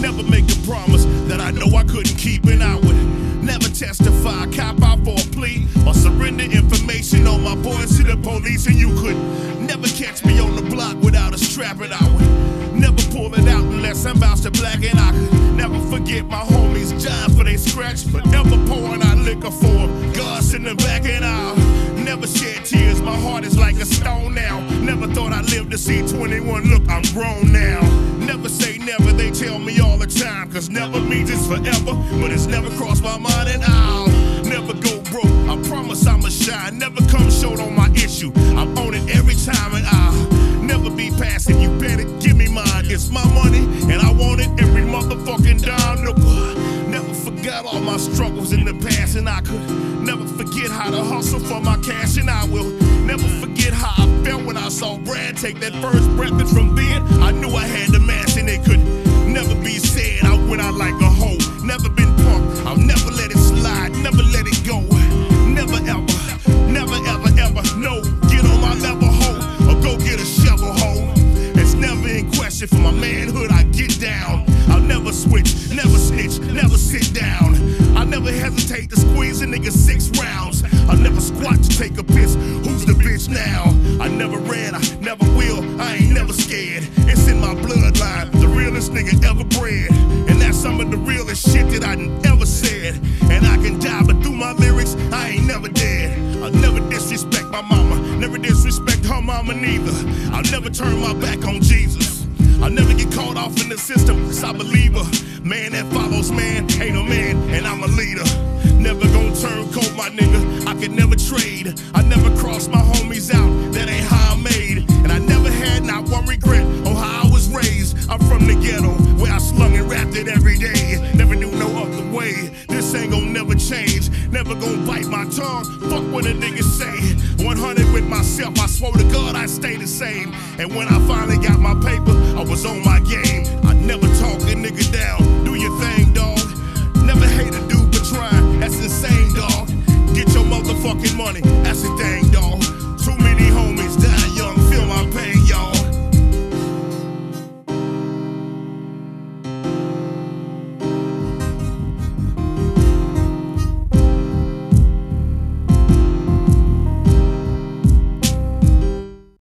Never make a promise that I know I couldn't keep, and I would never testify, cop out for a plea, or surrender information on my boys to the police. And you could never catch me on the block without a strap, and I would never pull it out unless I'm about to black. And I could never forget my homies' job for they scratch, never pouring out liquor for them. in the back, and I'll never shed tears. My heart is like a stone now. Never thought I'd live to see 21. Look, I'm grown now. Never say never, they tell me all the time. Cause never means it's forever, but it's never crossed my mind and I'll never go broke. I promise I'ma shine. Never come short on my issue. I'm on it every time and I'll never be passive. You better give me mine. It's my money and I want it every motherfucking dime. Never forgot all my struggles in the past and I could never forget how to hustle for my cash and I will saw Brad take that first breath and from then I knew I had the mask and it could never be said. I went out like a hoe. Never been punked. I'll never let it slide. Never let it go. Never ever. Never ever ever. No. Get on my level, hoe. Or go get a shovel, hoe. It's never in question for my manhood. I get down. I'll never switch. Never snitch. Never sit down. I never hesitate to squeeze a nigga six rounds. I'll never squat to take a piss. Who's the bitch now? Disrespect her mama neither. I'll never turn my back on Jesus. I'll never get caught off in the system, cause I believe her. Man that follows man ain't a man, and I'm a leader. Never gonna turn cold, my nigga. I could never trade. I never cross my homies out, that ain't how I made. And I never had not one regret on how I was raised. I'm from the ghetto, where I slung and rapped it every day. Never knew no other way. This ain't gonna never change. Never gonna bite my tongue. Fuck what a nigga say. 100 with myself, I swore to God I'd stay the same. And when I finally got my paper, I was on my game. I never talk a nigga down. Do your thing, dog. Never hate a dude for trying. That's insane, dog. Get your motherfucking money. That's thing.